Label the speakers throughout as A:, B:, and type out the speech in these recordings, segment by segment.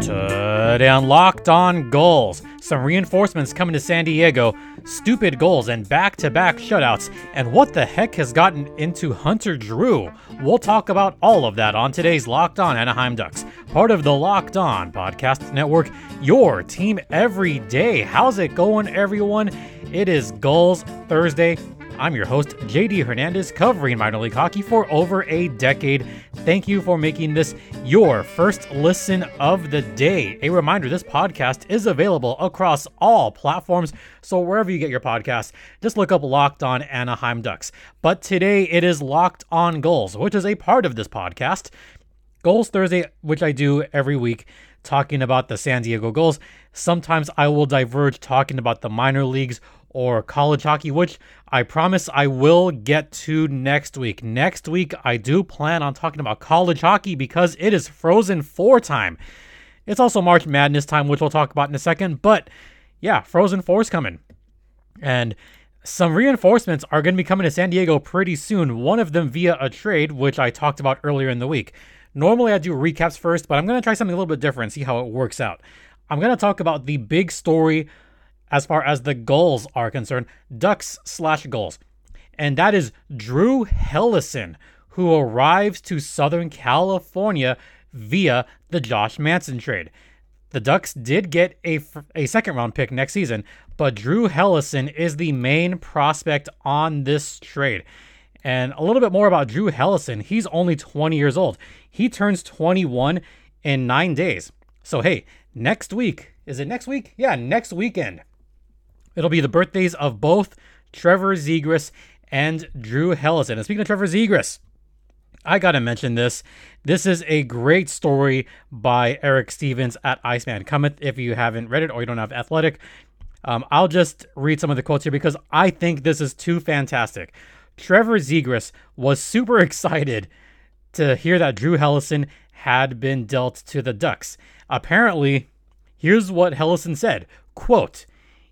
A: Today on Locked On Gulls, some reinforcements coming to San Diego, stupid goals and back to back shutouts, and what the heck has gotten into Hunter Drew? We'll talk about all of that on today's Locked On Anaheim Ducks, part of the Locked On Podcast Network, your team every day. How's it going, everyone? It is Gulls Thursday. I'm your host, JD Hernandez, covering minor league hockey for over a decade. Thank you for making this your first listen of the day. A reminder this podcast is available across all platforms, so wherever you get your podcasts, just look up Locked On Anaheim Ducks. But today it is Locked On Gulls, which is a part of this podcast. Gulls Thursday, which I do every week, talking about the San Diego Gulls. Sometimes I will diverge talking about the minor leagues or college hockey, which I promise I will get to next week. Next week, I do plan on talking about college hockey because it is Frozen Four time. It's also March Madness time, which we'll talk about in a second. But yeah, Frozen Four is coming. And some reinforcements are going to be coming to San Diego pretty soon. One of them via a trade, which I talked about earlier in the week. Normally, I do recaps first, but I'm going to try something a little bit different, see how it works out. I'm going to talk about the big story as far as the Gulls are concerned, Ducks slash Gulls. And that is Drew Helleson, who arrives to Southern California via the Josh Manson trade. The Ducks did get a, a second round pick next season, but Drew Helleson is the main prospect on this trade. And a little bit more about Drew Helleson. He's only 20 years old. He turns 21 in nine days. So, hey, next week, is it next week? Yeah, next weekend. It'll be the birthdays of both Trevor Zegras and Drew Helleson. And speaking of Trevor Zegras, I got to mention this. This is a great story by Eric Stephens at Iceman Cometh. If you haven't read it or you don't have Athletic, um, I'll just read some of the quotes here because I think this is too fantastic. Trevor Zegras was super excited to hear that Drew Helleson had been dealt to the Ducks. Apparently, here's what Helleson said, quote,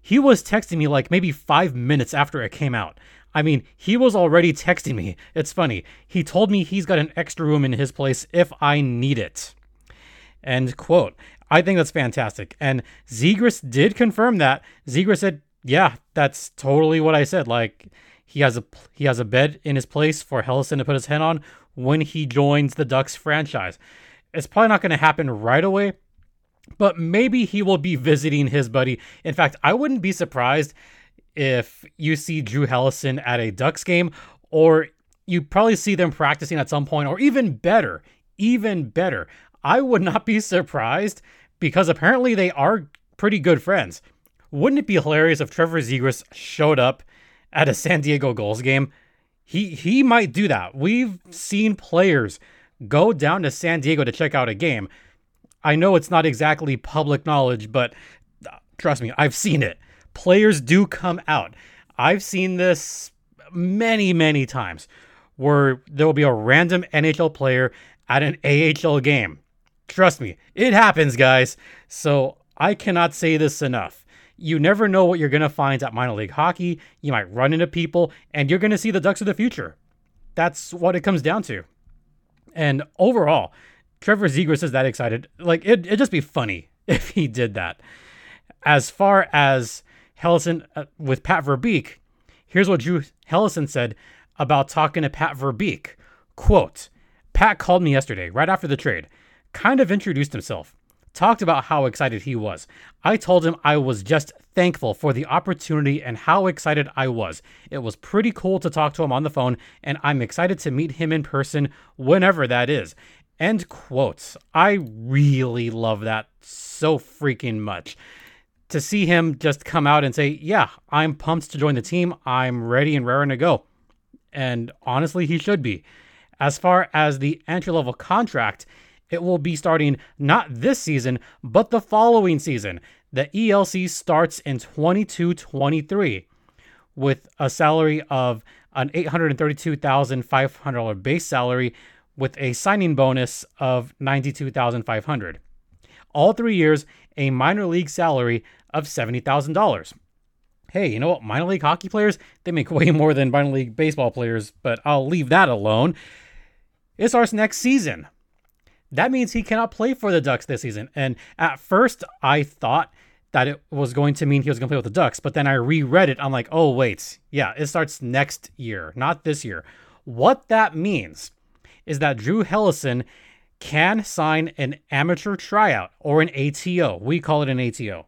A: he was texting me like maybe five minutes after it came out. I mean, he was already texting me. It's funny. He told me he's got an extra room in his place if I need it. End quote. I think that's fantastic. And Zegras did confirm that. Zegras said, "Yeah, that's totally what I said. Like he has a he has a bed in his place for Helleson to put his head on when he joins the Ducks franchise. It's probably not going to happen right away, but maybe he will be visiting his buddy. In fact, I wouldn't be surprised if you see Drew Helleson at a Ducks game, or you probably see them practicing at some point, or even better, even better. I would not be surprised because apparently they are pretty good friends. Wouldn't it be hilarious if Trevor Zegras showed up at a San Diego Gulls game? He he might do that. We've seen players go down to San Diego to check out a game. I know it's not exactly public knowledge, but trust me, I've seen it. Players do come out. I've seen this many, many times where there will be a random NHL player at an AHL game. Trust me, it happens, guys. So I cannot say this enough. You never know what you're going to find at minor league hockey. You might run into people, and you're going to see the Ducks of the future. That's what it comes down to. And overall, Trevor Zegras is that excited. Like it, it'd just be funny if he did that. As far as Helleson uh, with Pat Verbeek, here's what Drew Helleson said about talking to Pat Verbeek. Quote, Pat called me yesterday, right after the trade, kind of introduced himself, talked about how excited he was. I told him I was just thankful for the opportunity and how excited I was. It was pretty cool to talk to him on the phone, and I'm excited to meet him in person whenever that is. End quotes. I really love that so freaking much. To see him just come out and say, Yeah, I'm pumped to join the team. I'm ready and raring to go. And honestly, he should be. As far as the entry level contract, it will be starting not this season, but the following season. The ELC starts in 22 23 with a salary of an $832,500 base salary with a signing bonus of 92,500. All 3 years a minor league salary of $70,000. Hey, you know what? Minor league hockey players, they make way more than minor league baseball players, but I'll leave that alone. It starts next season. that means he cannot play for the Ducks this season. And at first, I thought that it was going to mean he was going to play with the Ducks, but then I reread it. I'm like, oh, wait. Yeah, it starts next year, not this year. What that means is that Drew Helleson can sign an amateur tryout or an ATO. We call it an ATO.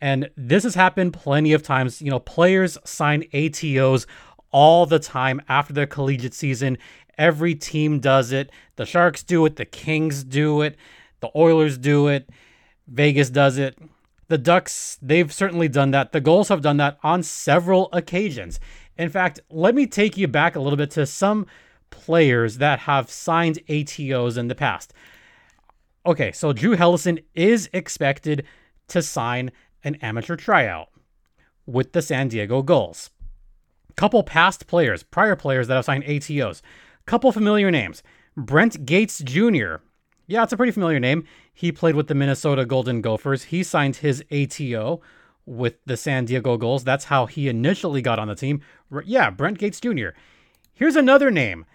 A: And this has happened plenty of times. You know, players sign ATOs all the time after their collegiate season. Every team does it. The Sharks do it, the Kings do it, the Oilers do it, Vegas does it. The Ducks, they've certainly done that. The Gulls have done that on several occasions. In fact, let me take you back a little bit to some players that have signed ATOs in the past. Okay, so Drew Helleson is expected to sign an amateur tryout with the San Diego Gulls. Couple past players, prior players that have signed ATOs. Couple familiar names. Brent Gates Jr. Yeah, it's a pretty familiar name. He played with the Minnesota Golden Gophers. He signed his ATO with the San Diego Gulls. That's how he initially got on the team. Yeah, Brent Gates Jr. Here's another name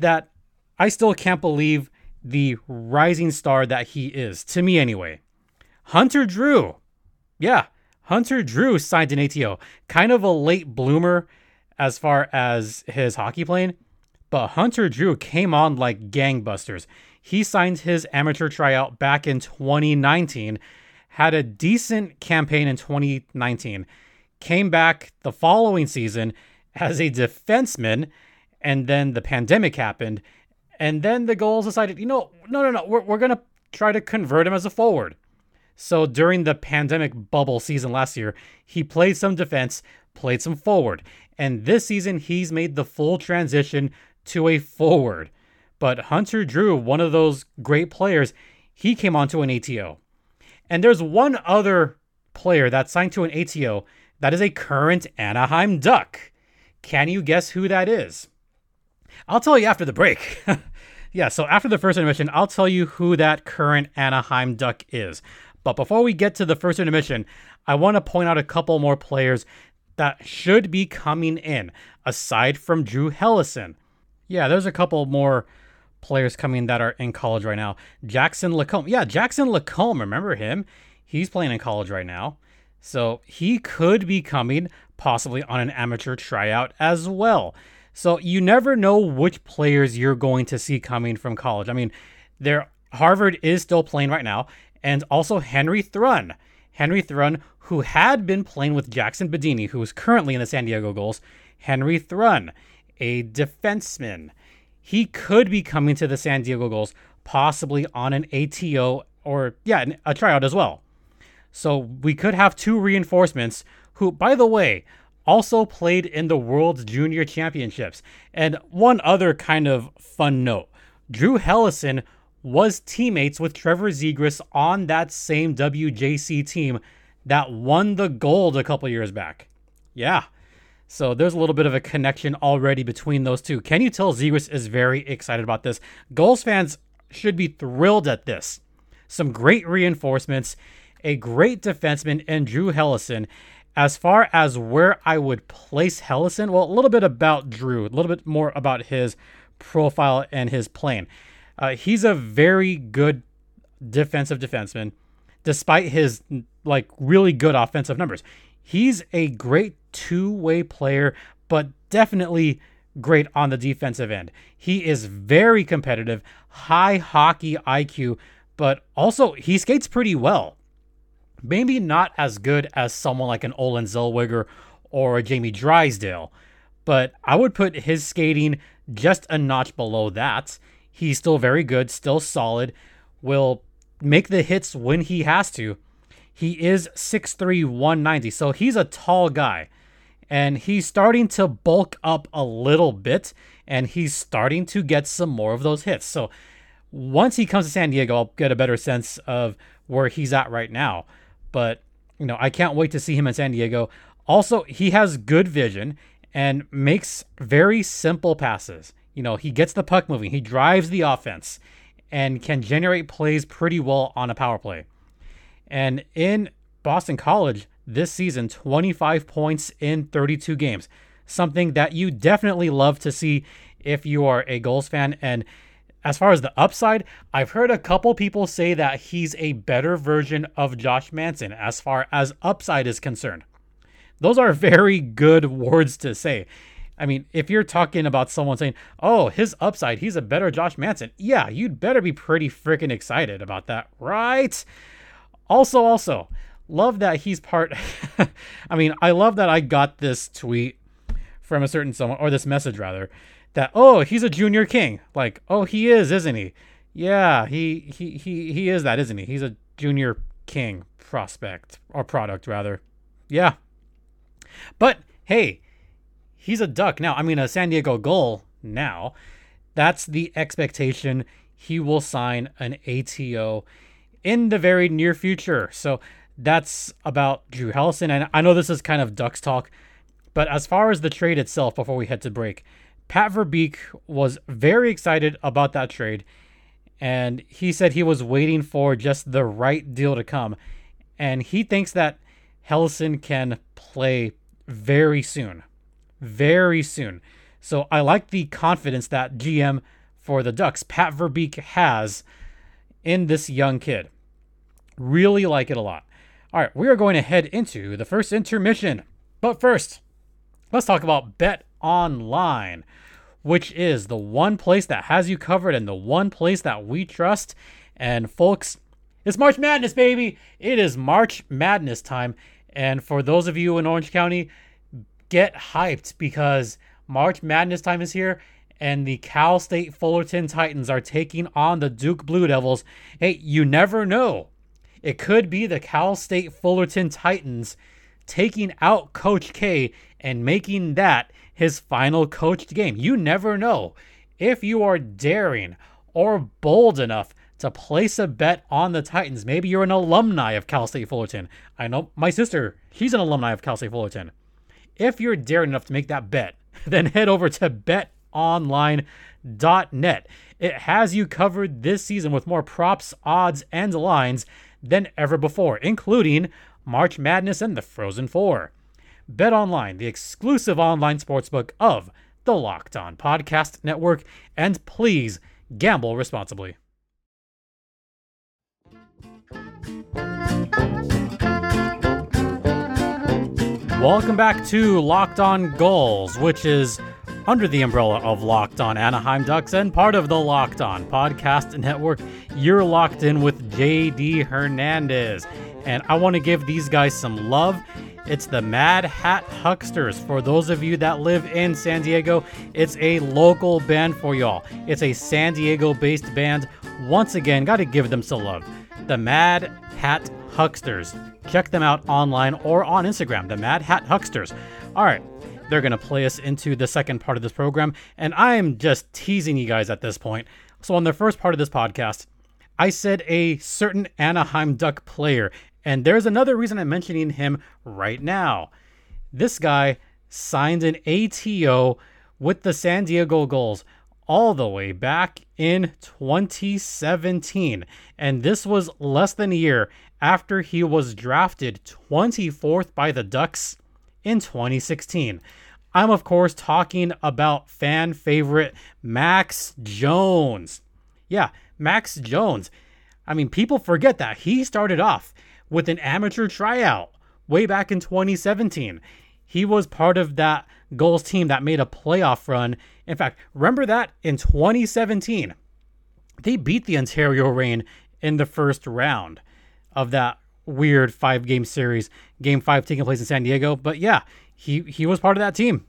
A: that I still can't believe the rising star that he is, to me anyway. Hunter Drew. Yeah, Hunter Drew signed an ATO. Kind of a late bloomer as far as his hockey playing, but Hunter Drew came on like gangbusters. He signed his amateur tryout back in 2019, had a decent campaign in 2019, came back the following season as a defenseman, and then the pandemic happened. And then the Gulls decided, you know, no, no, no, we're, we're going to try to convert him as a forward. So during the pandemic bubble season last year, he played some defense, played some forward. And this season, he's made the full transition to a forward. But Hunter Drew, one of those great players, he came onto an ATO. And there's one other player that signed to an ATO that is a current Anaheim Duck. Can you guess who that is? I'll tell you after the break. yeah, so after the first intermission, I'll tell you who that current Anaheim Duck is. But before we get to the first intermission, I want to point out a couple more players that should be coming in aside from Drew Helleson. Yeah, there's a couple more players coming that are in college right now. Jackson Lacombe. Yeah, Jackson Lacombe, remember him? He's playing in college right now. So he could be coming possibly on an amateur tryout as well. So you never know which players you're going to see coming from college. I mean, there Harvard is still playing right now, and also Henry Thrun. Henry Thrun, who had been playing with Jackson Badini, who is currently in the San Diego Gulls. Henry Thrun, a defenseman. He could be coming to the San Diego Gulls, possibly on an ATO or, yeah, a tryout as well. So we could have two reinforcements who, by the way, also played in the World Junior Championships. And one other kind of fun note Drew Helleson was teammates with Trevor Zegras on that same WJC team that won the gold a couple years back. Yeah. So there's a little bit of a connection already between those two. Can you tell Zegras is very excited about this? Gulls fans should be thrilled at this. Some great reinforcements, a great defenseman and Drew Helleson. As far as where I would place Helleson, well, a little bit about Drew, a little bit more about his profile and his plane. Uh, he's a very good defensive defenseman, despite his like really good offensive numbers. He's a great two-way player, but definitely great on the defensive end. He is very competitive, high hockey IQ, but also he skates pretty well. Maybe not as good as someone like an Olen Zellweger or a Jamie Drysdale, but I would put his skating just a notch below that. He's still very good, still solid, will make the hits when he has to. He is 6'3, 190, so he's a tall guy. And he's starting to bulk up a little bit, and he's starting to get some more of those hits. So once he comes to San Diego, I'll get a better sense of where he's at right now. But, you know, I can't wait to see him in San Diego. Also, he has good vision and makes very simple passes. You know, he gets the puck moving, he drives the offense, and can generate plays pretty well on a power play. And in Boston College this season, 25 points in 32 games. Something that you definitely love to see if you are a Gulls fan. And as far as the upside, I've heard a couple people say that he's a better version of Josh Manson as far as upside is concerned. Those are very good words to say. I mean, if you're talking about someone saying, oh, his upside, he's a better Josh Manson, yeah, you'd better be pretty freaking excited about that, right? Also, also, love that he's part. I mean, I love that I got this tweet from a certain someone, or this message rather, that oh he's a junior king. Like oh he is isn't he? Yeah he he he he is that isn't he? He's a junior king prospect or product rather. Yeah. But hey he's a duck now. I mean a san diego gull now. That's the expectation. He will sign an ato in the very near future. So that's about drew helleson and i know this is kind of ducks talk but as far as the trade itself before we head to break Pat Verbeek was very excited about that trade, and he said he was waiting for just the right deal to come. And he thinks that Helleson can play very soon. Very soon. So I like the confidence that GM for the Ducks, Pat Verbeek, has in this young kid. Really like it a lot. All right, we are going to head into the first intermission. But first, let's talk about Bet Online which is the one place that has you covered and the one place that we trust. And folks, it's March Madness, baby. It is March Madness time. And for those of you in Orange County, get hyped because March Madness time is here and the Cal State Fullerton Titans are taking on the Duke Blue Devils. Hey, you never know. It could be the Cal State Fullerton Titans taking out Coach K and making that his final coached game. You never know. If you are daring or bold enough to place a bet on the Titans, maybe you're an alumni of Cal State Fullerton. I know my sister, she's an alumni of Cal State Fullerton. If you're daring enough to make that bet, then head over to betonline.net. It has you covered this season with more props, odds, and lines than ever before, including March Madness and the Frozen Four. Bet Online, the exclusive online sportsbook of the Locked On Podcast Network, and please gamble responsibly. Welcome back to Locked On Gulls, which is under the umbrella of Locked On Anaheim Ducks and part of the Locked On Podcast Network. You're locked in with JD Hernandez. And I want to give these guys some love it's the Mad Hat Hucksters. For those of you that live in San Diego, it's a local band for y'all. It's a San Diego based band. Once again, got to give them some love. The Mad Hat Hucksters. Check them out online or on Instagram, the Mad Hat Hucksters. All right, they're going to play us into the second part of this program, and I'm just teasing you guys at this point. So, on the first part of this podcast, I said a certain Anaheim Duck player, and there's another reason I'm mentioning him right now. This guy signed an ATO with the San Diego Gulls all the way back in 2017. And this was less than a year after he was drafted 24th by the Ducks in 2016. I'm, of course, talking about fan favorite Max Jones. Yeah, Max Jones. I mean, people forget that he started off with an amateur tryout way back in 2017. He was part of that Gulls team that made a playoff run. In fact, remember that in 2017, they beat the Ontario Reign in the first round of that weird five game series, game five taking place in San Diego. But yeah, he, he was part of that team,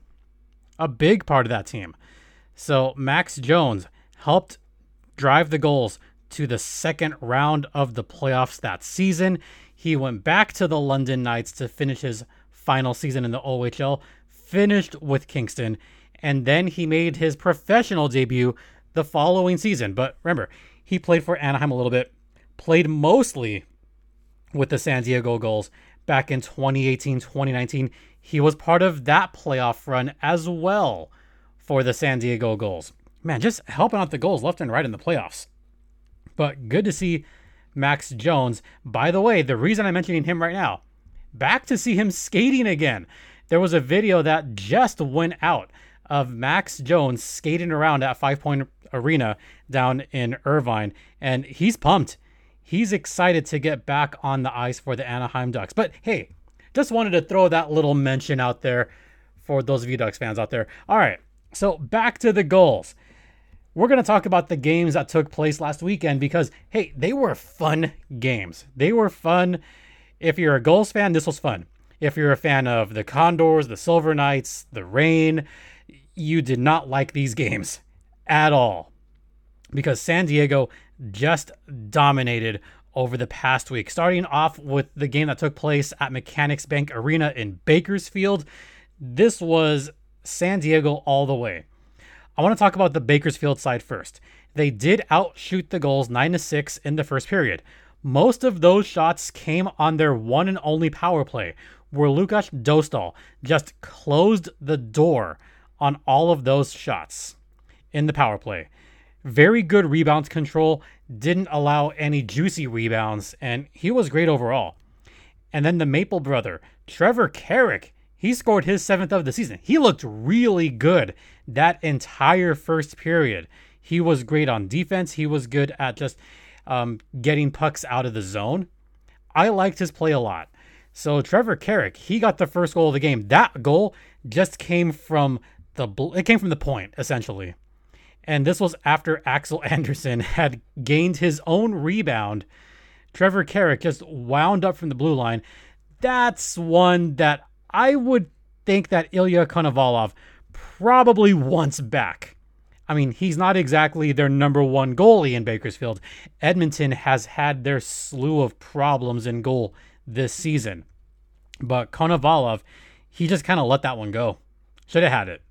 A: a big part of that team. So Max Jones helped drive the Gulls to the second round of the playoffs that season. He went back to the London Knights to finish his final season in the OHL, finished with Kingston, and then he made his professional debut the following season. But remember, he played for Anaheim a little bit, played mostly with the San Diego Gulls back in 2018 2019. He was part of that playoff run as well for the San Diego Gulls. Man, just helping out the Gulls left and right in the playoffs. But good to see Max Jones. By the way, the reason I'm mentioning him right now, back to see him skating again. There was a video that just went out of Max Jones skating around at Five Point Arena down in Irvine, and he's pumped. He's excited to get back on the ice for the Anaheim Ducks. But hey, just wanted to throw that little mention out there for those of you Ducks fans out there. All right, so back to the Gulls. We're going to talk about the games that took place last weekend because, hey, they were fun games. They were fun. If you're a Gulls fan, this was fun. If you're a fan of the Condors, the Silver Knights, the Reign, you did not like these games at all because San Diego just dominated over the past week. Starting off with the game that took place at Mechanics Bank Arena in Bakersfield, this was San Diego all the way. I want to talk about the Bakersfield side first. They did outshoot the Gulls 9 to 6 in the first period. Most of those shots came on their one and only power play, where Lukas Dostal just closed the door on all of those shots in the power play. Very good rebound control, didn't allow any juicy rebounds, and he was great overall. And then the Maple brother, Trevor Carrick, he scored his seventh of the season. He looked really good that entire first period. He was great on defense. He was good at just um, getting pucks out of the zone. I liked his play a lot. So Trevor Carrick, he got the first goal of the game. That goal just came from the it came from the point essentially. And this was after Axel Andersson had gained his own rebound. Trevor Carrick just wound up from the blue line. That's one that I would think that Ilya Konovalov probably wants back. I mean, he's not exactly their number one goalie in Bakersfield. Edmonton has had their slew of problems in goal this season. But Konovalov, he just kind of let that one go. Should have had it.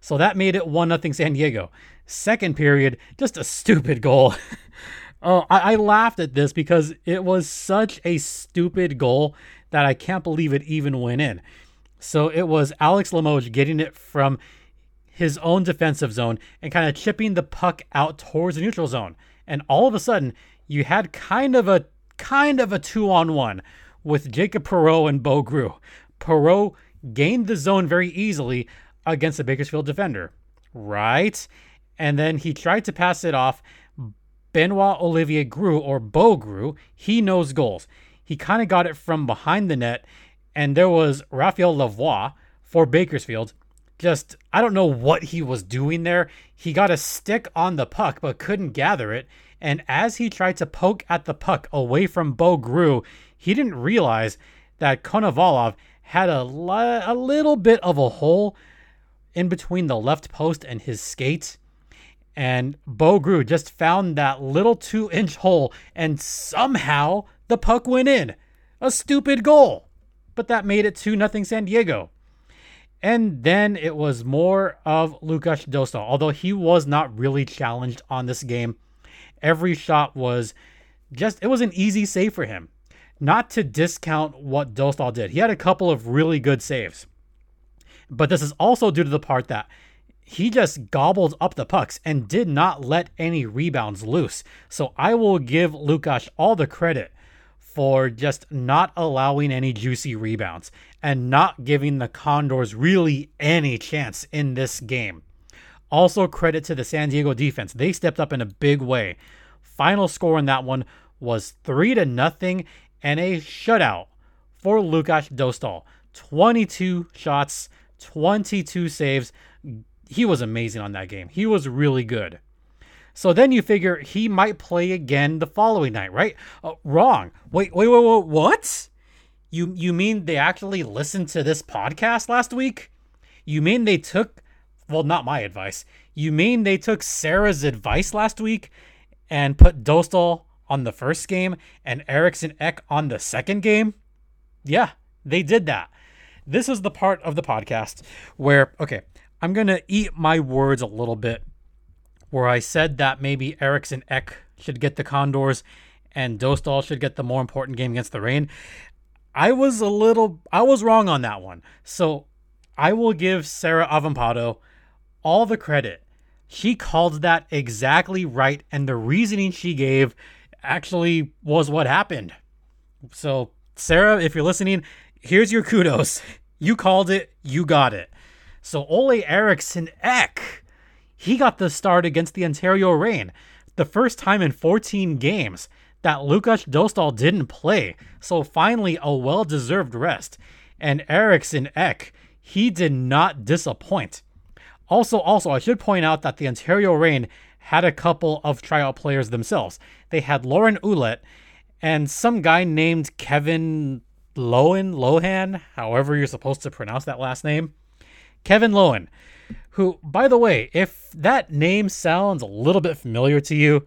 A: So that made it 1 0 San Diego. Second period, just a stupid goal. oh, I, I laughed at this because it was such a stupid goal that I can't believe it even went in. So it was Alex Limoges getting it from his own defensive zone and kind of chipping the puck out towards the neutral zone. And all of a sudden, you had kind of a kind of a two on one with Jacob Perreault and Bo Groulx. Perreault gained the zone very easily against the Bakersfield defender, right? And then he tried to pass it off. Benoit Olivier Groulx or Bo Groulx, he knows goals. He kind of got it from behind the net, and there was Raphael Lavoie for Bakersfield. Just, I don't know what he was doing there. He got a stick on the puck, but couldn't gather it. And as he tried to poke at the puck away from Bo Groulx, he didn't realize that Konovalov had a, a little bit of a hole in between the left post and his skate. And Bo Groulx just found that little two inch hole, and somehow the puck went in. A stupid goal. But that made it 2 0 San Diego. And then it was more of Lukas Dostal, although he was not really challenged on this game. Every shot was just, it was an easy save for him. Not to discount what Dostal did. He had a couple of really good saves. But this is also due to the part that he just gobbled up the pucks and did not let any rebounds loose. So I will give Lukash all the credit for just not allowing any juicy rebounds and not giving the Condors really any chance in this game. Also, credit to the San Diego defense. They stepped up in a big way. Final score in that one was 3 to nothing and a shutout for Lukash Dostal. 22 shots, 22 saves. He was amazing on that game. He was really good. So then you figure he might play again the following night, right? Uh, wrong. Wait, wait, wait, wait, what? You you mean they actually listened to this podcast last week? You mean they took well, not my advice. You mean they took Sarah's advice last week and put Dostal on the first game and Eriksson Ek on the second game? Yeah, they did that this is the part of the podcast where, okay, I'm going to eat my words a little bit, where I said that maybe Eriksson Ek should get the Condors and Dostal should get the more important game against the Reign. I was a little, I was wrong on that one. So I will give Sarah Avampado all the credit. She called that exactly right, and the reasoning she gave actually was what happened. So, Sarah, if you're listening, here's your kudos. You called it, you got it. So Ole Eriksson Ek, he got the start against the Ontario Reign, the first time in 14 games that Lukas Dostal didn't play. So finally, a well deserved rest. And Eriksson Ek, he did not disappoint. Also, also, I should point out that the Ontario Reign had a couple of tryout players themselves. They had Lauren Ouellette and some guy named Kevin Lohan, Lohan, however you're supposed to pronounce that last name. Kevin Lohan, who, by the way, if that name sounds a little bit familiar to you,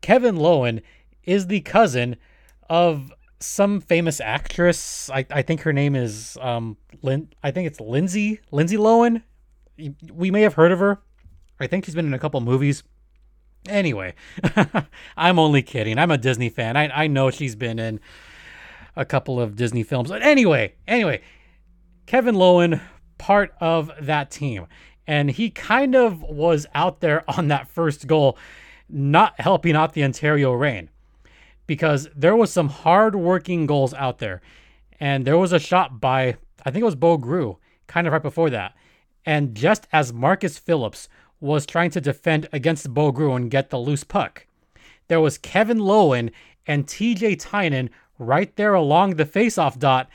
A: Kevin Lohan is the cousin of some famous actress. I, I think her name is um Lin I think it's Lindsay Lindsay Lohan. We may have heard of her. I think she's been in a couple movies. Anyway, I'm only kidding. I'm a Disney fan. I I know she's been in a couple of Disney films. But anyway, anyway, Kevin Lohan part of that team. And he kind of was out there on that first goal, not helping out the Ontario Reign because there was some hard-working Gulls out there. And there was a shot by, I think it was Bo Groulx, kind of right before that. And just as Marcus Phillips was trying to defend against Bo Groulx and get the loose puck, there was Kevin Lohan and TJ Tynan right there along the faceoff dot.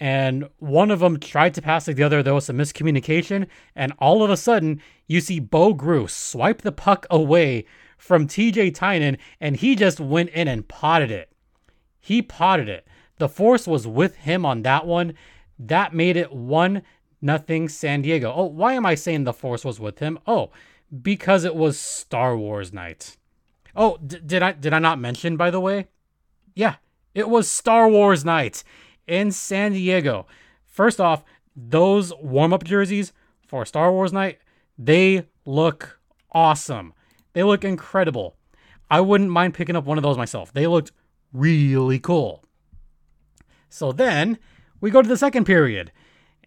A: And one of them tried to pass like the other. There was some miscommunication. And all of a sudden, you see Bo Groulx swipe the puck away from TJ Tynan, and he just went in and potted it. He potted it. The force was with him on that one. That made it one nothing San Diego. Oh, why am I saying the force was with him? Oh, because it was Star Wars night. Oh, d- did I did I not mention by the way? Yeah, it was Star Wars night in San Diego. First off, those warm-up jerseys for Star Wars night, they look awesome. They look incredible. I wouldn't mind picking up one of those myself. They looked really cool. So then we go to the second period,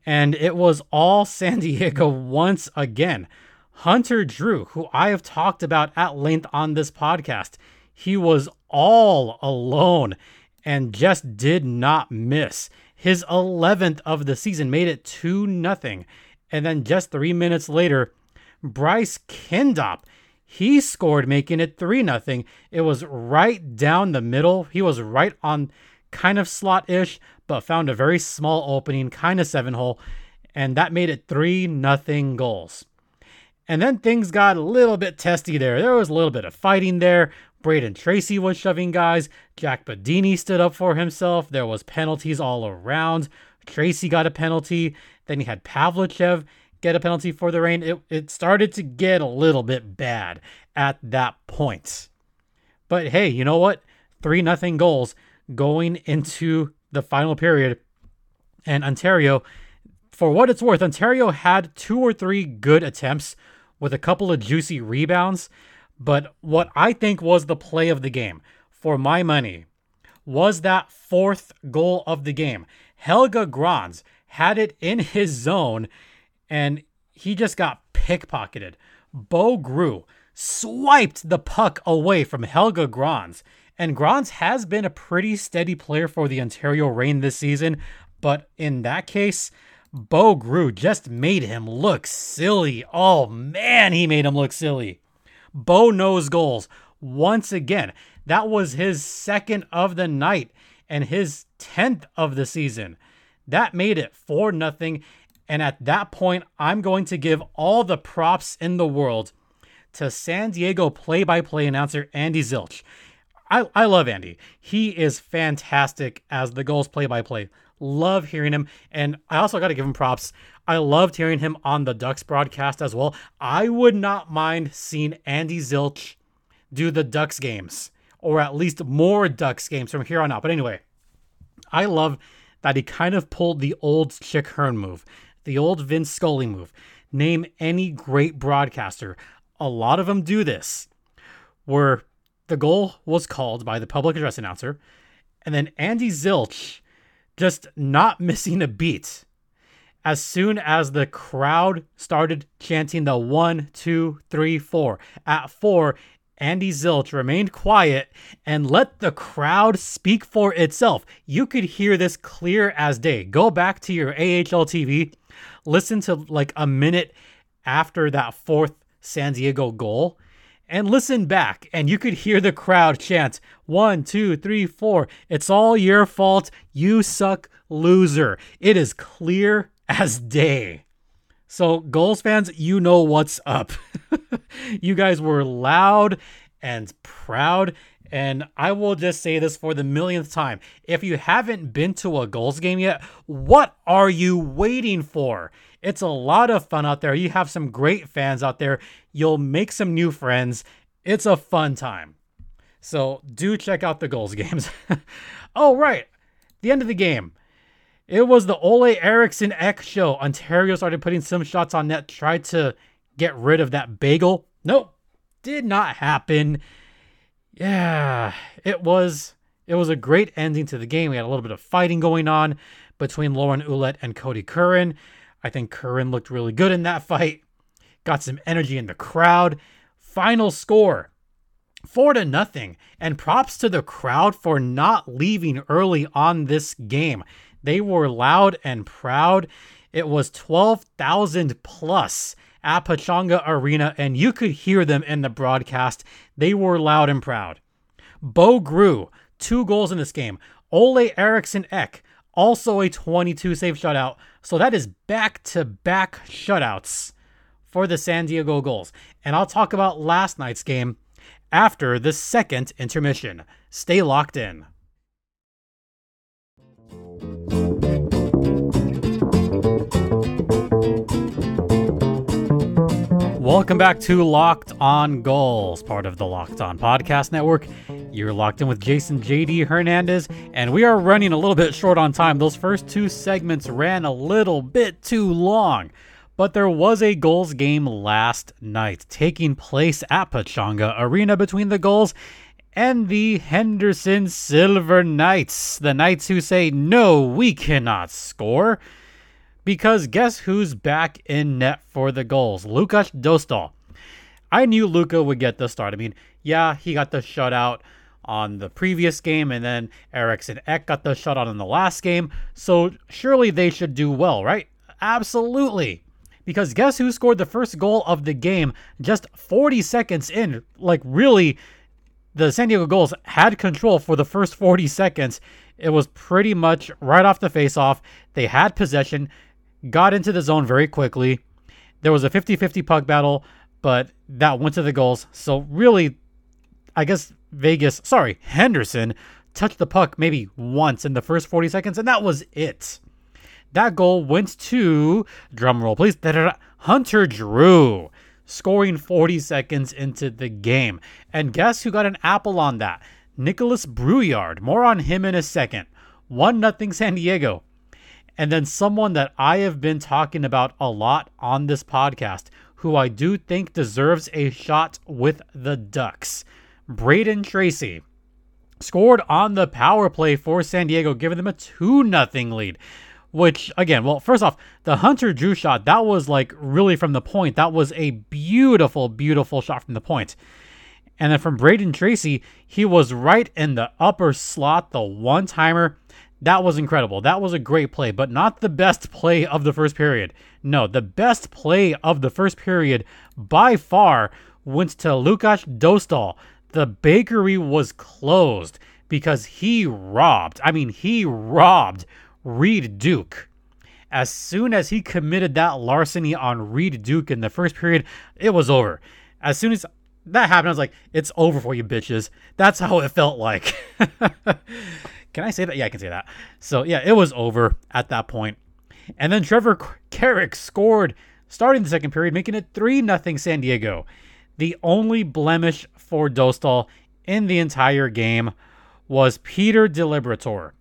A: and it was all San Diego once again. Hunter Drew, who I have talked about at length on this podcast, he was all alone and just did not miss. His 11th of the season made it 2 nothing. And then just 3 minutes later, Bryce Kindopp he scored, making it 3 0. It was right down the middle. He was right on kind of slot ish, but found a very small opening, kind of seven hole, and that made it 3 0 Gulls. And then things got a little bit testy there. There was a little bit of fighting there. Brayden Tracey was shoving guys. Jack Badini stood up for himself. There was penalties all around. Tracey got a penalty. Then he had Pavlichev get a penalty for the Reign. It, it started to get a little bit bad at that point. But hey, you know what? 3 nothing Gulls going into the final period. And Ontario, for what it's worth, Ontario had two or three good attempts with a couple of juicy rebounds. But what I think was the play of the game, for my money, was that fourth goal of the game. Helge Grans had it in his zone and he just got pickpocketed. Bo Groulx swiped the puck away from Helge Grans. And Grans has been a pretty steady player for the Ontario Reign this season, but in that case, Bo Groulx just made him look silly. Oh man, he made him look silly. Bo knows goals once again. That was his second of the night and his 10th of the season. That made it 4 nothing and at that point, I'm going to give all the props in the world to San Diego play by play announcer Andy Zilch. I, I love Andy. He is fantastic as the Gulls play by play. Love hearing him. And I also got to give him props. I loved hearing him on the Ducks broadcast as well. I would not mind seeing Andy Zilch do the Ducks games, or at least more Ducks games from here on out. But anyway, I love that he kind of pulled the old Chick Hearn move the old Vince Scully move. Name any great broadcaster. A lot of them do this, where the goal was called by the public address announcer, and then Andy Zilch just not missing a beat. As soon as the crowd started chanting the one, two, three, four, at four, Andy Zilch remained quiet and let the crowd speak for itself. You could hear this clear as day. Go back to your AHL TV listen to like a minute after that fourth San Diego goal and listen back, and you could hear the crowd chant one, two, three, four. It's all your fault. You suck, loser. It is clear as day. So, Gulls fans, you know what's up. you guys were loud and proud. And I will just say this for the millionth time. If you haven't been to a Gulls game yet, what are you waiting for? It's a lot of fun out there. You have some great fans out there. You'll make some new friends. It's a fun time. So do check out the Gulls games. oh, right. The end of the game. It was the Ole Eriksson Ek show. Ontario started putting some shots on net, tried to get rid of that bagel. Nope. Did not happen. Yeah, it was it was a great ending to the game. We had a little bit of fighting going on between Lauren Ouellette and Cody Curran. I think Curran looked really good in that fight. Got some energy in the crowd. Final score four to nothing. And props to the crowd for not leaving early on this game. They were loud and proud. It was 12,000 plus at Pechanga Arena, and you could hear them in the broadcast. They were loud and proud. Bo Groulx, two Gulls in this game. Ole Eriksson Ek, also a 22 save shutout. So that is back to back shutouts for the San Diego goals. And I'll talk about last night's game after the second intermission. Stay locked in. Welcome back to Locked On Gulls, part of the Locked On Podcast Network. You're locked in with Jason JD Hernandez, and we are running a little bit short on time. Those first two segments ran a little bit too long. But there was a Gulls game last night taking place at Pechanga Arena between the Gulls and the Henderson Silver Knights. The Knights who say, no, we cannot score. Because guess who's back in net for the Gulls? Lukas Dostal. I knew Luca would get the start. I mean, yeah, he got the shutout on the previous game, and then Eriksson Ek got the shutout in the last game. So surely they should do well, right? Absolutely. Because guess who scored the first goal of the game just 40 seconds in? Like, really, the San Diego Gulls had control for the first 40 seconds. It was pretty much right off the face-off. They had possession got into the zone very quickly. There was a 50 50 puck battle, but that went to the Gulls. So, really, I guess Vegas, sorry, Henderson touched the puck maybe once in the first 40 seconds, and that was it. That goal went to, drumroll please, Hunter Drew, scoring 40 seconds into the game. And guess who got an apple on that? Nicholas Brouillard. More on him in a second. 1 0 San Diego. And then someone that I have been talking about a lot on this podcast, who I do think deserves a shot with the Ducks. Brayden Tracey. scored on the power play for San Diego, giving them a 2 0 lead. Which, again, well, first off, the Hunter Drew shot, that was like really from the point. That was a beautiful, beautiful shot from the point. And then from Brayden Tracey, he was right in the upper slot, the one timer. That was incredible. That was a great play, but not the best play of the first period. No, the best play of the first period by far went to Lukas Dostal. The bakery was closed because he robbed, I mean, he robbed Reed Duke. As soon as he committed that larceny on Reed Duke in the first period, it was over. As soon as that happened, I was like, it's over for you bitches. That's how it felt like. Can I say that? Yeah, I can say that. So yeah, it was over at that point. And then Trevor Carrick scored starting the second period, making it 3 0 San Diego. The only blemish for Dostal in the entire game was Peter Diliberatore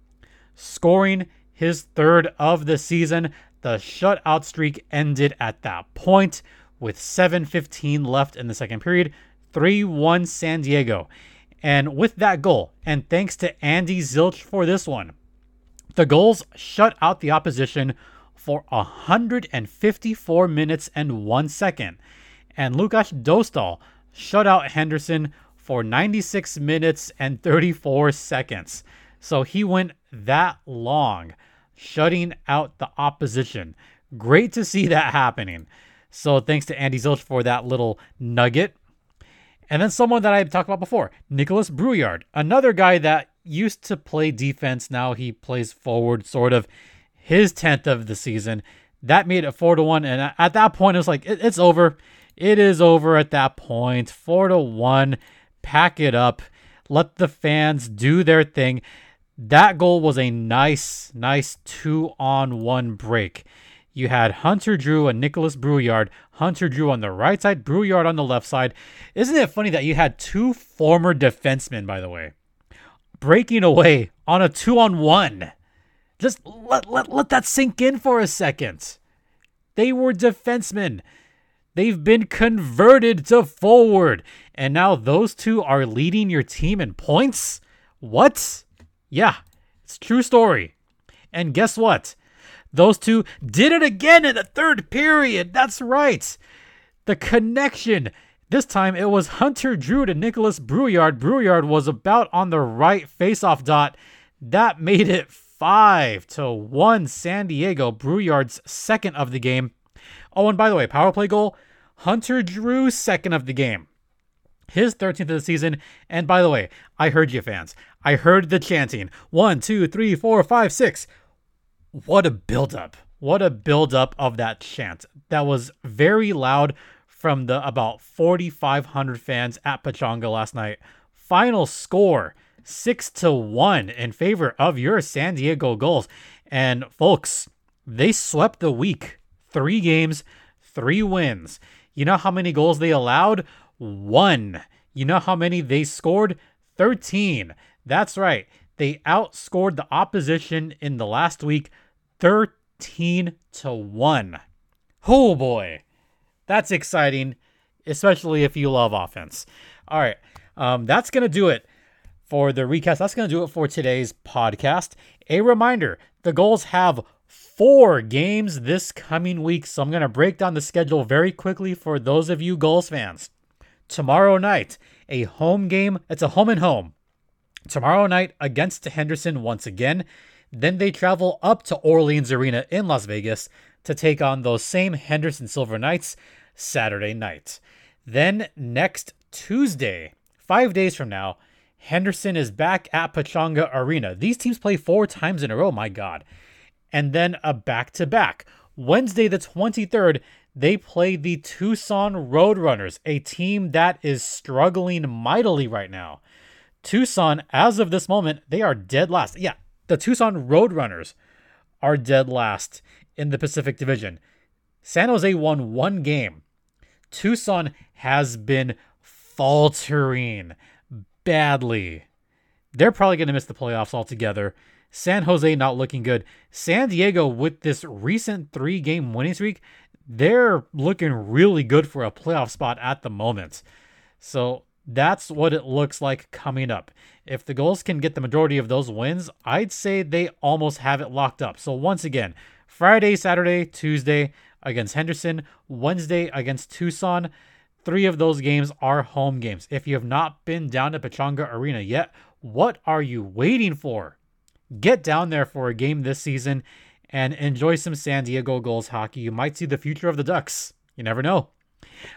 A: scoring his third of the season. The shutout streak ended at that point with 7:15 left in the second period. 3-1 San Diego. And with that goal, and thanks to Andy Zilch for this one, the Gulls shut out the opposition for 154 minutes and one second. And Lukas Dostal shut out Henderson for 96 minutes and 34 seconds. So he went that long shutting out the opposition. Great to see that happening. So thanks to Andy Zilch for that little nugget. And then someone that I talked about before, Nicholas Brouillard, another guy that used to play defense. Now he plays forward, sort of. His 10th of the season. That made it 4 to 1. And at that point, it was like, it's over. It is over at that point. 4 to 1. Pack it up. Let the fans do their thing. That goal was a nice, nice two on one break. You had Hunter Drew and Nicholas Brouillard. Hunter Drew on the right side, Brouillard on the left side. Isn't it funny that you had two former defensemen, by the way, breaking away on a two on one? Just let, let, let that sink in for a second. They were defensemen. They've been converted to forward. And now those two are leading your team in points? What? Yeah, it's true story. And guess what? Those two did it again in the third period. That's right. The connection. This time it was Hunter Drew to Nicholas Brouillard. Brouillard was about on the right faceoff dot. That made it five to one San Diego. Brouillard's second of the game. Oh, and by the way, power play goal. Hunter Drew second of the game. His 13th of the season. And by the way, I heard you fans. I heard the chanting. One, two, three, four, five, six what a buildup. What a buildup of that chant. That was very loud from the about 4,500 fans at Pechanga last night. Final score six to one in favor of your San Diego Gulls. And folks, they swept the week. Three games, three wins. You know how many goals they allowed? One. You know how many they scored? 13. That's right. They outscored the opposition in the last week 13 to 1. Oh boy. That's exciting, especially if you love offense. All right. Um, that's going to do it for the recast. That's going to do it for today's podcast. A reminder the Gulls have four games this coming week. So I'm going to break down the schedule very quickly for those of you Gulls fans. Tomorrow night, a home game. It's a home and home tomorrow night against Henderson once again. Then they travel up to Orleans Arena in Las Vegas to take on those same Henderson Silver Knights Saturday night. Then next Tuesday, five days from now, Henderson is back at Pechanga Arena. These teams play four times in a row, my God. And then a back to back. Wednesday, the 23rd, they play the Tucson Roadrunners, a team that is struggling mightily right now. Tucson, as of this moment, they are dead last. Yeah, the Tucson Roadrunners are dead last in the Pacific Division. San Jose won one game. Tucson has been faltering badly. They're probably going to miss the playoffs altogether. San Jose not looking good. San Diego, with this recent three game winning streak, they're looking really good for a playoff spot at the moment. So that's what it looks like coming up. If the Gulls can get the majority of those wins, I'd say they almost have it locked up. So once again, Friday, Saturday, Tuesday against Henderson, Wednesday against Tucson. Three of those games are home games. If you have not been down to Pechanga Arena yet, what are you waiting for? Get down there for a game this season and enjoy some San Diego Gulls hockey. You might see the future of the Ducks. You never know.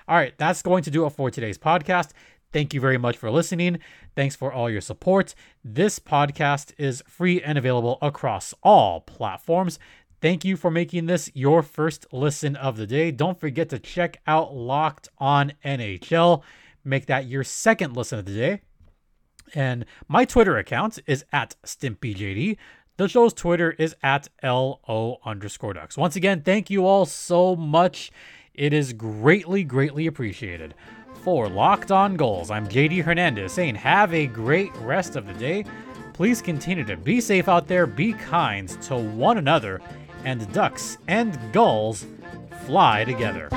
A: All right, that's going to do it for today's podcast. Thank you very much for listening. Thanks for all your support. This podcast is free and available across all platforms. Thank you for making this your first listen of the day. Don't forget to check out Locked on NHL. Make that your second listen of the day. And my Twitter account is at StimpyJD. The show's Twitter is at LO underscore ducks. Once again, thank you all so much. It is greatly, greatly appreciated for Locked On Gulls. I'm JD Hernandez saying, have a great rest of the day. Please continue to be safe out there, be kind to one another, and ducks and gulls fly together.